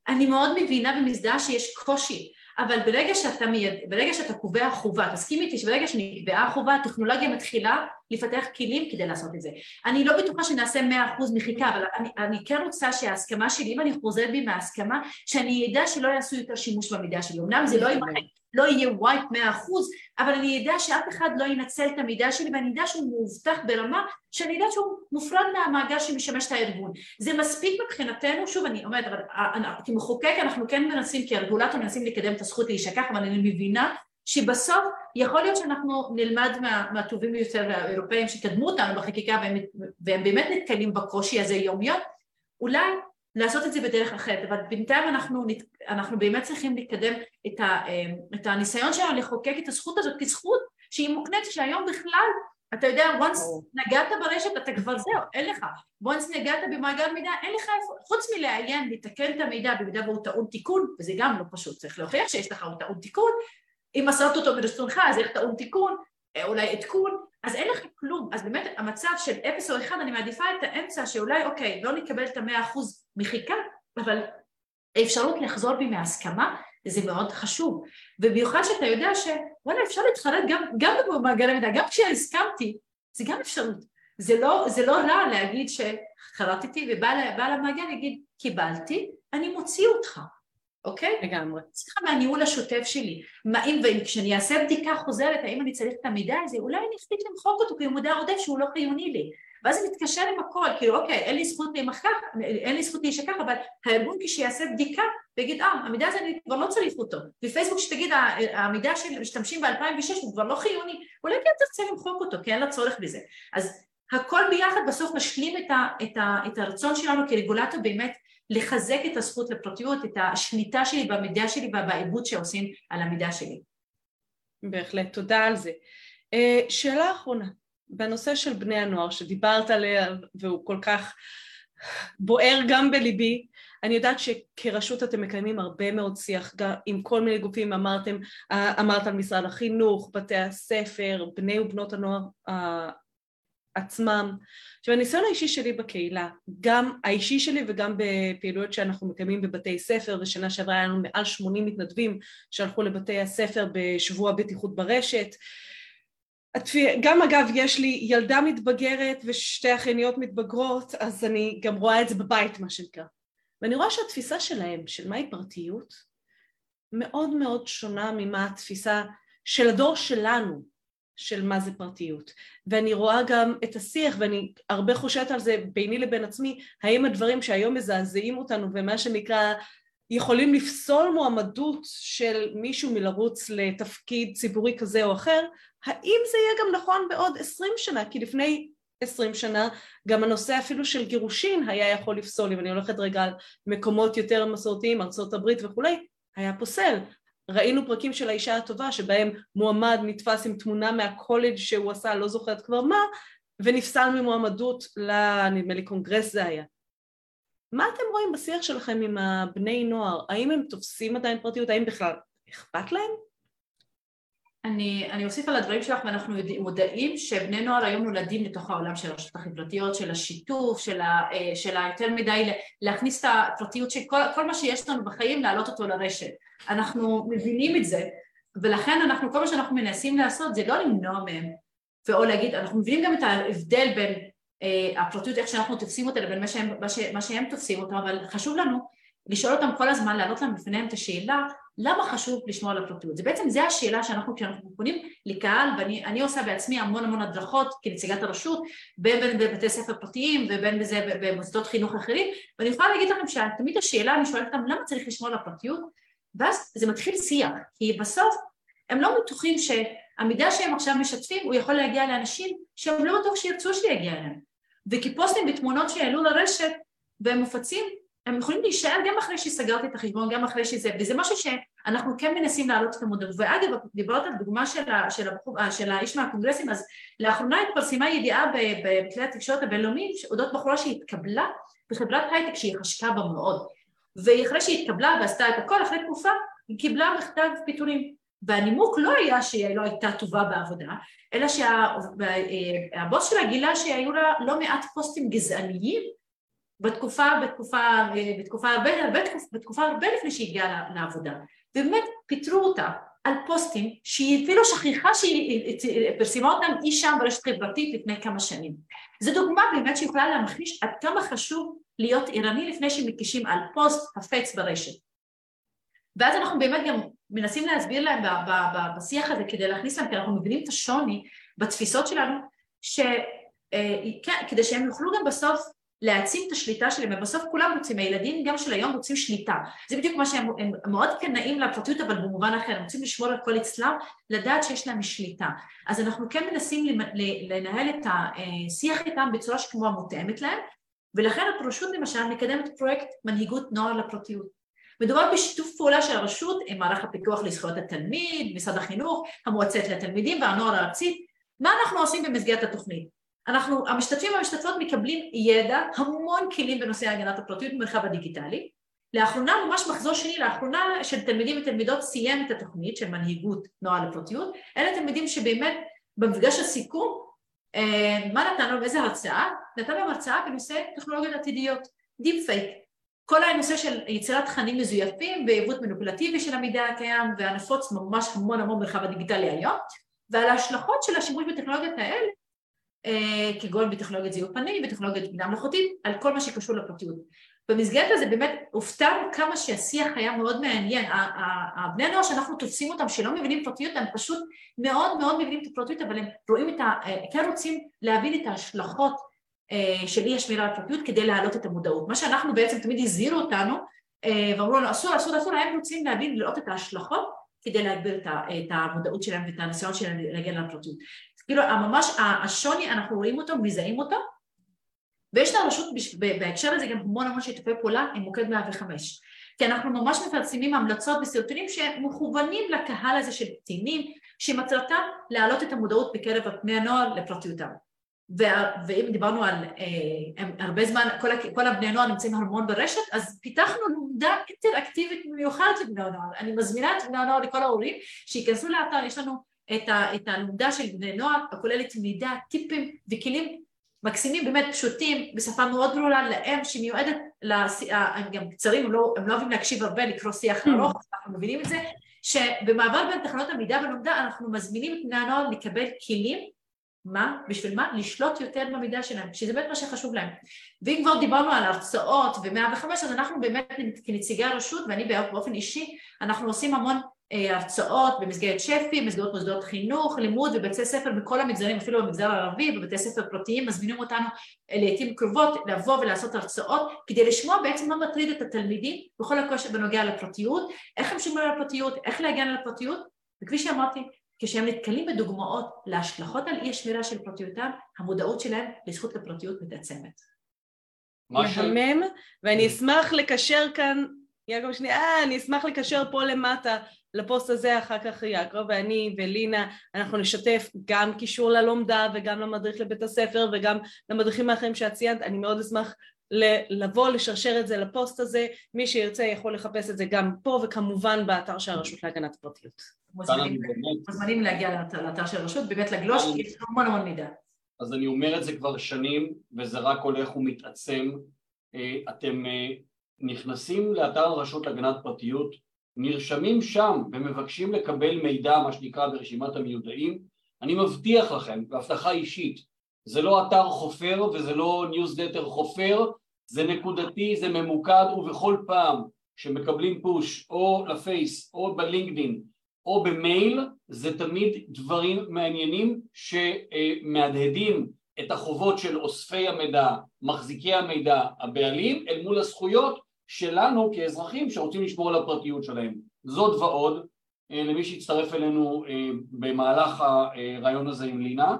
אני מאוד מבינה ומזדהה שיש קושי אבל ברגע שאתה, מיד, ברגע שאתה קובע חובה, תסכים איתי שברגע שנקבעה חובה, הטכנולוגיה מתחילה לפתח כלים כדי לעשות את זה. אני לא בטוחה שנעשה מאה אחוז מחיקה, אבל אני, אני כן רוצה שההסכמה שלי, אם אני חוזרת בי מההסכמה, שאני אדע שלא יעשו יותר שימוש במידע שלי. אמנם זה לא ימחק, לא יהיה ווייט מאה אחוז, אבל אני אדע שאף אחד לא ינצל את המידע שלי ואני אדע שהוא מאובטח ברמה שאני יודעת שהוא מופרד מהמאגר שמשמש את הארגון. זה מספיק מבחינתנו, שוב אני אומרת, אבל כמחוקק אנחנו כן מנסים, כרגולטור מנסים לקדם את הזכות להישכח, אבל אני מבינה שבסוף יכול להיות שאנחנו נלמד מה, מהטובים ביותר האירופאים שקדמו אותנו בחקיקה והם, והם באמת נתקלים בקושי הזה יום יום, אולי לעשות את זה בדרך אחרת, אבל בינתיים אנחנו, אנחנו באמת צריכים לקדם את, ה, אה, את הניסיון שלנו לחוקק את הזכות הזאת כזכות שהיא מוקנית, שהיום בכלל, אתה יודע, once נגעת ברשת אתה כבר זהו, אין לך, once נגעת במאגר מידע, אין לך איפה, חוץ מלעיין, לתקן את המידע במידה והוא טעון תיקון, וזה גם לא פשוט, צריך להוכיח שיש לך טעון תיקון, אם מסרת אותו מרצונך אז איך טעון תיקון, אה, אולי עדכון, אז אין לך כלום, אז באמת המצב של אפס או אחד אני מעדיפה את האמצע שאולי אוקיי לא נקבל את המאה אחוז מחיקה אבל האפשרות לחזור בי מהסכמה זה מאוד חשוב ובמיוחד שאתה יודע שוואלה אפשר להתחרט גם, גם במאגרי מידע, גם כשהסכמתי זה גם אפשרות זה לא, זה לא רע להגיד שחרטתי ובעל המאגר יגיד קיבלתי אני מוציא אותך אוקיי? לגמרי. צריכה מהניהול השוטף שלי. מה אם, וכשאני אעשה בדיקה חוזרת, האם אני צריך את המידע הזה, אולי אני אחליט למחוק אותו כי הוא מודע עודף שהוא לא חיוני לי. ואז אני מתקשר עם הכל, כאילו אוקיי, אין לי זכות להימחק, אין לי זכות להישכח, אבל הארגון כשיעשה בדיקה ויגיד, אה, המידע הזה אני כבר לא צריך אותו. ופייסבוק שתגיד, המידע של משתמשים ב-2006 הוא כבר לא חיוני, אולי כן תרצה למחוק אותו, כי אין לה צורך בזה. אז הכל ביחד בסוף משלים את, ה, את, ה, את הרצון שלנו כרגולטור באמת לחזק את הזכות לפרטיות, את השליטה שלי במידע שלי ובעיבוד שעושים על המידע שלי. בהחלט, תודה על זה. אה, שאלה אחרונה, בנושא של בני הנוער שדיברת עליה והוא כל כך בוער גם בליבי, אני יודעת שכרשות אתם מקיימים הרבה מאוד שיח גם עם כל מיני גופים, אמרתם, אמרת על משרד החינוך, בתי הספר, בני ובנות הנוער עצמם. עכשיו הניסיון האישי שלי בקהילה, גם האישי שלי וגם בפעילויות שאנחנו מקיימים בבתי ספר, ושנה שעברה היה לנו מעל 80 מתנדבים שהלכו לבתי הספר בשבוע בטיחות ברשת. גם אגב יש לי ילדה מתבגרת ושתי אחייניות מתבגרות, אז אני גם רואה את זה בבית מה שנקרא. ואני רואה שהתפיסה שלהם, של מהי פרטיות, מאוד מאוד שונה ממה התפיסה של הדור שלנו, של מה זה פרטיות. ואני רואה גם את השיח, ואני הרבה חושבת על זה ביני לבין עצמי, האם הדברים שהיום מזעזעים אותנו ומה שנקרא יכולים לפסול מועמדות של מישהו מלרוץ לתפקיד ציבורי כזה או אחר, האם זה יהיה גם נכון בעוד עשרים שנה? כי לפני עשרים שנה גם הנושא אפילו של גירושין היה יכול לפסול, אם אני הולכת רגע על מקומות יותר מסורתיים, הברית וכולי, היה פוסל. ראינו פרקים של האישה הטובה שבהם מועמד נתפס עם תמונה מהקולג' שהוא עשה, לא זוכרת כבר מה, ונפסל ממועמדות לנדמה לי קונגרס זה היה. מה אתם רואים בשיח שלכם עם הבני נוער? האם הם תופסים עדיין פרטיות? האם בכלל אכפת להם? אני, אני אוסיף על הדברים שלך ואנחנו מודעים שבני נוער היום נולדים לתוך העולם של הרשתות החברתיות, של השיתוף, של, ה, אה, של היותר מדי להכניס את הפרטיות של כל, כל מה שיש לנו בחיים להעלות אותו לרשת. אנחנו מבינים את זה ולכן אנחנו, כל מה שאנחנו מנסים לעשות זה לא למנוע מהם ואו להגיד, אנחנו מבינים גם את ההבדל בין הפרטיות, איך שאנחנו תופסים אותה לבין מה שהם, מה, ש, מה שהם תופסים אותה אבל חשוב לנו לשאול אותם כל הזמן, להעלות להם בפניהם את השאלה למה חשוב לשמור על הפרטיות? זה בעצם, זה השאלה שאנחנו, כשאנחנו פונים לקהל, ואני עושה בעצמי המון המון הדרכות כנציגת הרשות, בין בין בבתי ספר פרטיים ובין בזה במוסדות חינוך אחרים, ואני יכולה להגיד לכם שתמיד השאלה, אני שואלת אותם למה צריך לשמור על הפרטיות, ואז זה מתחיל שיח, כי בסוף הם לא בטוחים שהמידע שהם עכשיו משתפים הוא יכול להגיע לאנשים שהם לא בטוח שירצו שיגיע אליהם, וכפוסטים ותמונות שיעלו לרשת והם מופצים הם יכולים להישאר גם אחרי שסגרתי את החשבון, גם אחרי שזה, וזה משהו שאנחנו כן מנסים להעלות את המודעות. ואגב, דיברת על דוגמה של, ה, של, הבחור, אה, של האיש מהקונגרסים, אז לאחרונה התפרסמה ידיעה בכלי התקשורת הבינלאומיים אודות בחורה שהתקבלה בחברת הייטק שהיא חשקה בה מאוד. ואחרי שהיא התקבלה ועשתה את הכל, אחרי תקופה היא קיבלה מכתב פיטורים. והנימוק לא היה שהיא לא הייתה טובה בעבודה, אלא שהבוס שלה גילה שהיו לה לא מעט פוסטים גזעניים בתקופה, בתקופה, בתקופה הרבה, הרבה, בתקופה הרבה לפני שהיא הגיעה לעבודה ובאמת פיטרו אותה על פוסטים שהיא אפילו שכחה שהיא פרסמה אותם אי שם ברשת חברתית לפני כמה שנים. זו דוגמה באמת שיכולה להמחיש עד כמה חשוב להיות ערני לפני שמקישים על פוסט חפץ ברשת. ואז אנחנו באמת גם מנסים להסביר להם בשיח הזה כדי להכניס להם, כי אנחנו מבינים את השוני בתפיסות שלנו, שכן, כדי שהם יוכלו גם בסוף להעצים את השליטה שלהם, ובסוף כולם רוצים, הילדים גם של היום רוצים שליטה. זה בדיוק מה שהם הם מאוד קנאים לפרטיות, אבל במובן אחר, הם רוצים לשמור על כל אצלם, לדעת שיש להם שליטה. אז אנחנו כן מנסים לנהל את השיח איתם בצורה שכמו מותאמת להם, ולכן הרשות למשל מקדמת פרויקט מנהיגות נוער לפרטיות. מדובר בשיתוף פעולה של הרשות עם מערך הפיקוח לזכויות התלמיד, משרד החינוך, המועצת לתלמידים והנוער הארצית. מה אנחנו עושים במסגרת התוכנית? אנחנו, המשתתפים והמשתתפות מקבלים ידע, המון כלים בנושא הגנת הפרטיות במרחב הדיגיטלי. לאחרונה, ממש מחזור שני, לאחרונה של תלמידים ותלמידות סיים את התוכנית של מנהיגות נוער לפרטיות. אלה תלמידים שבאמת במפגש הסיכום, אה, מה נתנו, איזה הרצאה? נתנו הרצאה בנושא טכנולוגיות עתידיות, deep fake. כל הנושא של יצירת תכנים מזויפים ועיוות מניפולטיבי של המידע הקיים והנפוץ ממש המון המון במרחב הדיגיטלי היום ועל ההשלכות של השימוש בטכנולוגיות האלה אה, כגון בטכנולוגיית זיהוי פנים, בטכנולוגיית בינה מלאכותית, על כל מה שקשור לפרטיות. במסגרת הזה באמת הופתענו כמה שהשיח היה מאוד מעניין. הבני הנוער שאנחנו תופסים אותם שלא מבינים פרטיות, הם פשוט מאוד מאוד מבינים את הפרטיות, אבל הם רואים את ה... אה, כן רוצים להבין את ההשלכות של אי השמירה על הפרטיות כדי להעלות את המודעות. מה שאנחנו בעצם תמיד הזהירו אותנו ואמרו לנו אסור, אסור, אסור, הם רוצים להבין, לראות את ההשלכות כדי להגביר את המודעות שלהם ואת הניסיון שלהם להגן על הפרטיות. כאילו ממש השוני אנחנו רואים אותו, מזהים אותו ויש לרשות בהקשר הזה גם המון המון שיתופי פעולה עם מוקד 105 כי אנחנו ממש מפרסמים המלצות וסרטונים שמכוונים לקהל הזה של קטינים שמטרתם להעלות את המודעות בקרב בני הנוער לפרטיותם ואם דיברנו על אה, הרבה זמן, כל, כל הבני הנוער נמצאים המון ברשת, אז פיתחנו לומדה אינטראקטיבית במיוחד לבני הנוער. אני מזמינה את בני הנוער לכל ההורים שייכנסו לאתר, יש לנו את, ה, את הלומדה של בני נוער, הכוללת מידע, טיפים וכלים מקסימים, באמת פשוטים, בשפה מאוד ברורה להם, שמיועדת, לש... הם גם קצרים, הם לא, הם לא אוהבים להקשיב הרבה, לקרוא שיח mm. ארוך, אנחנו מבינים את זה, שבמעבר בין תחנות המידע בלומדה אנחנו מזמינים את בני הנוער לקבל כלים מה? בשביל מה? לשלוט יותר במידע שלהם, שזה באמת מה שחשוב להם. ואם כבר דיברנו על הרצאות ו-105, אז אנחנו באמת כנציגי הרשות, ואני באופן אישי, אנחנו עושים המון אה, הרצאות במסגרת שפ"י, במסגרת מוסדות חינוך, לימוד ובתי ספר בכל המגזרים, אפילו במגזר הערבי, בבתי ספר פרטיים, מזמינים אותנו אה, לעיתים קרובות לבוא ולעשות הרצאות כדי לשמוע בעצם מה מטריד את התלמידים בכל הקושי בנוגע לפרטיות, איך הם שומרים על הפרטיות, איך להגן על הפרטיות, וכפי שאמרתי, כשהם נתקלים בדוגמאות להשלכות על אי השמירה של פרטיותם, המודעות שלהם לזכות לפרטיות מתעצמת. מהמם, ואני אשמח לקשר כאן, יעקב שנייה, אה, אני אשמח לקשר פה למטה לפוסט הזה אחר כך יעקב ואני ולינה אנחנו נשתף גם קישור ללומדה וגם למדריך לבית הספר וגם למדריכים האחרים שאת ציינת אני מאוד אשמח לבוא לשרשר את זה לפוסט הזה מי שירצה יכול לחפש את זה גם פה וכמובן באתר של הרשות להגנת הפרטיות. מוזמנים להגיע. לאתר של הרשות באמת לגלוש כי יש המון המון מידע. אז אני אומר את זה כבר שנים וזה רק הולך ומתעצם. אה, אתם אה, נכנסים לאתר הרשות להגנת פרטיות נרשמים שם ומבקשים לקבל מידע, מה שנקרא ברשימת המיודעים, אני מבטיח לכם, בהבטחה אישית, זה לא אתר חופר וזה לא ניוזלטר חופר, זה נקודתי, זה ממוקד, ובכל פעם שמקבלים push או לפייס או בלינקדין או במייל, זה תמיד דברים מעניינים שמהדהדים את החובות של אוספי המידע, מחזיקי המידע, הבעלים, אל מול הזכויות שלנו כאזרחים שרוצים לשמור על הפרטיות שלהם. זאת ועוד, אה, למי שהצטרף אלינו אה, במהלך הרעיון הזה עם לינה.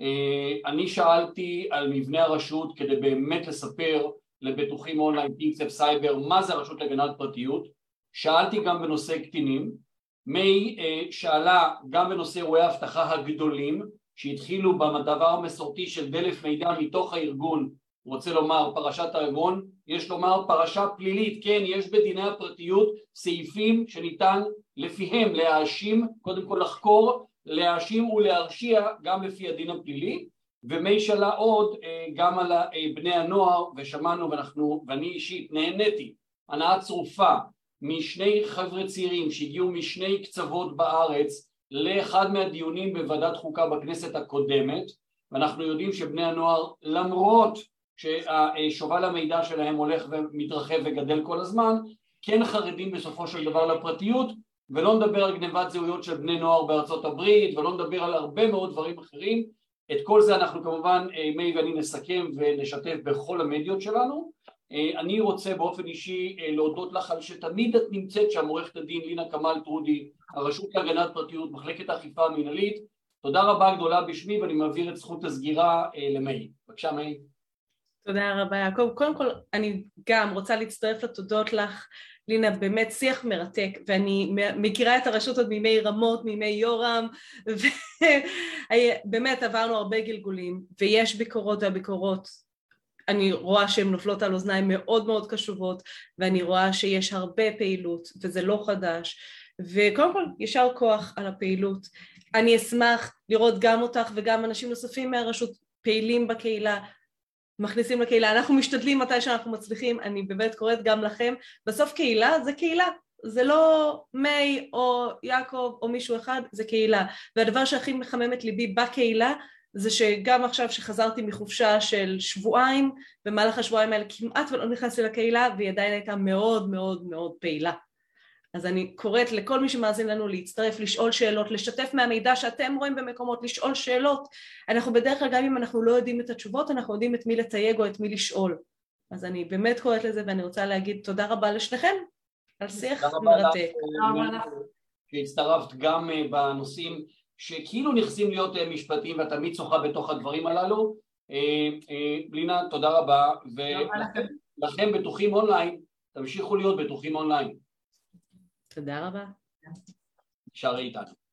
אה, אני שאלתי על מבנה הרשות כדי באמת לספר לבטוחים online, Think Safe Cyber, מה זה הרשות להגנת פרטיות. שאלתי גם בנושא קטינים. מי שאלה גם בנושא אירועי האבטחה הגדולים שהתחילו בדבר המסורתי של דלף מידע מתוך הארגון רוצה לומר פרשת הארגון, יש לומר פרשה פלילית, כן, יש בדיני הפרטיות סעיפים שניתן לפיהם להאשים, קודם כל לחקור, להאשים ולהרשיע גם לפי הדין הפלילי, ומי שאלה עוד אה, גם על אה, בני הנוער, ושמענו ואנחנו, ואני אישית נהניתי, הנאה צרופה משני חבר'ה צעירים שהגיעו משני קצוות בארץ לאחד מהדיונים בוועדת חוקה בכנסת הקודמת, ואנחנו יודעים שבני הנוער למרות ששובל המידע שלהם הולך ומתרחב וגדל כל הזמן, כן חרדים בסופו של דבר לפרטיות, ולא נדבר על גנבת זהויות של בני נוער בארצות הברית, ולא נדבר על הרבה מאוד דברים אחרים. את כל זה אנחנו כמובן, אה, מי ואני נסכם ונשתף בכל המדיות שלנו. אה, אני רוצה באופן אישי אה, להודות לך על שתמיד את נמצאת שם, עורכת הדין לינה כמאל טרודי, הרשות להגנת פרטיות, מחלקת האכיפה המינהלית. תודה רבה גדולה בשמי ואני מעביר את זכות הסגירה למי. בבקשה מי. תודה רבה יעקב. קודם כל אני גם רוצה להצטרף לתודות לך לינה, באמת שיח מרתק, ואני מכירה את הרשות עוד מימי רמות, מימי יורם, *laughs* ובאמת עברנו הרבה גלגולים, ויש ביקורות והביקורות, אני רואה שהן נופלות על אוזניים מאוד מאוד קשובות, ואני רואה שיש הרבה פעילות, וזה לא חדש, וקודם כל יישר כוח על הפעילות. אני אשמח לראות גם אותך וגם אנשים נוספים מהרשות פעילים בקהילה, מכניסים לקהילה, אנחנו משתדלים מתי שאנחנו מצליחים, אני באמת קוראת גם לכם, בסוף קהילה זה קהילה, זה לא מיי או יעקב או מישהו אחד, זה קהילה, והדבר שהכי מחמם את ליבי בקהילה זה שגם עכשיו שחזרתי מחופשה של שבועיים, במהלך השבועיים האלה כמעט ולא נכנסתי לקהילה והיא עדיין הייתה מאוד מאוד מאוד פעילה אז אני קוראת לכל מי שמאזין לנו להצטרף, לשאול שאלות, לשתף מהמידע שאתם רואים במקומות, לשאול שאלות. אנחנו בדרך כלל, גם אם אנחנו לא יודעים את התשובות, אנחנו יודעים את מי לתייג או את מי לשאול. אז אני באמת קוראת לזה ואני רוצה להגיד תודה רבה לשניכם על שיח מרתק. שהצטרפת גם אה, בנושאים שכאילו נכנסים להיות אה, משפטיים ואת תמיד שוחה בתוך הדברים הללו. בלינה, אה, תודה רבה, ולכם בטוחים אונליין, תמשיכו להיות בטוחים אונליין. תודה רבה. נשאר איתנו.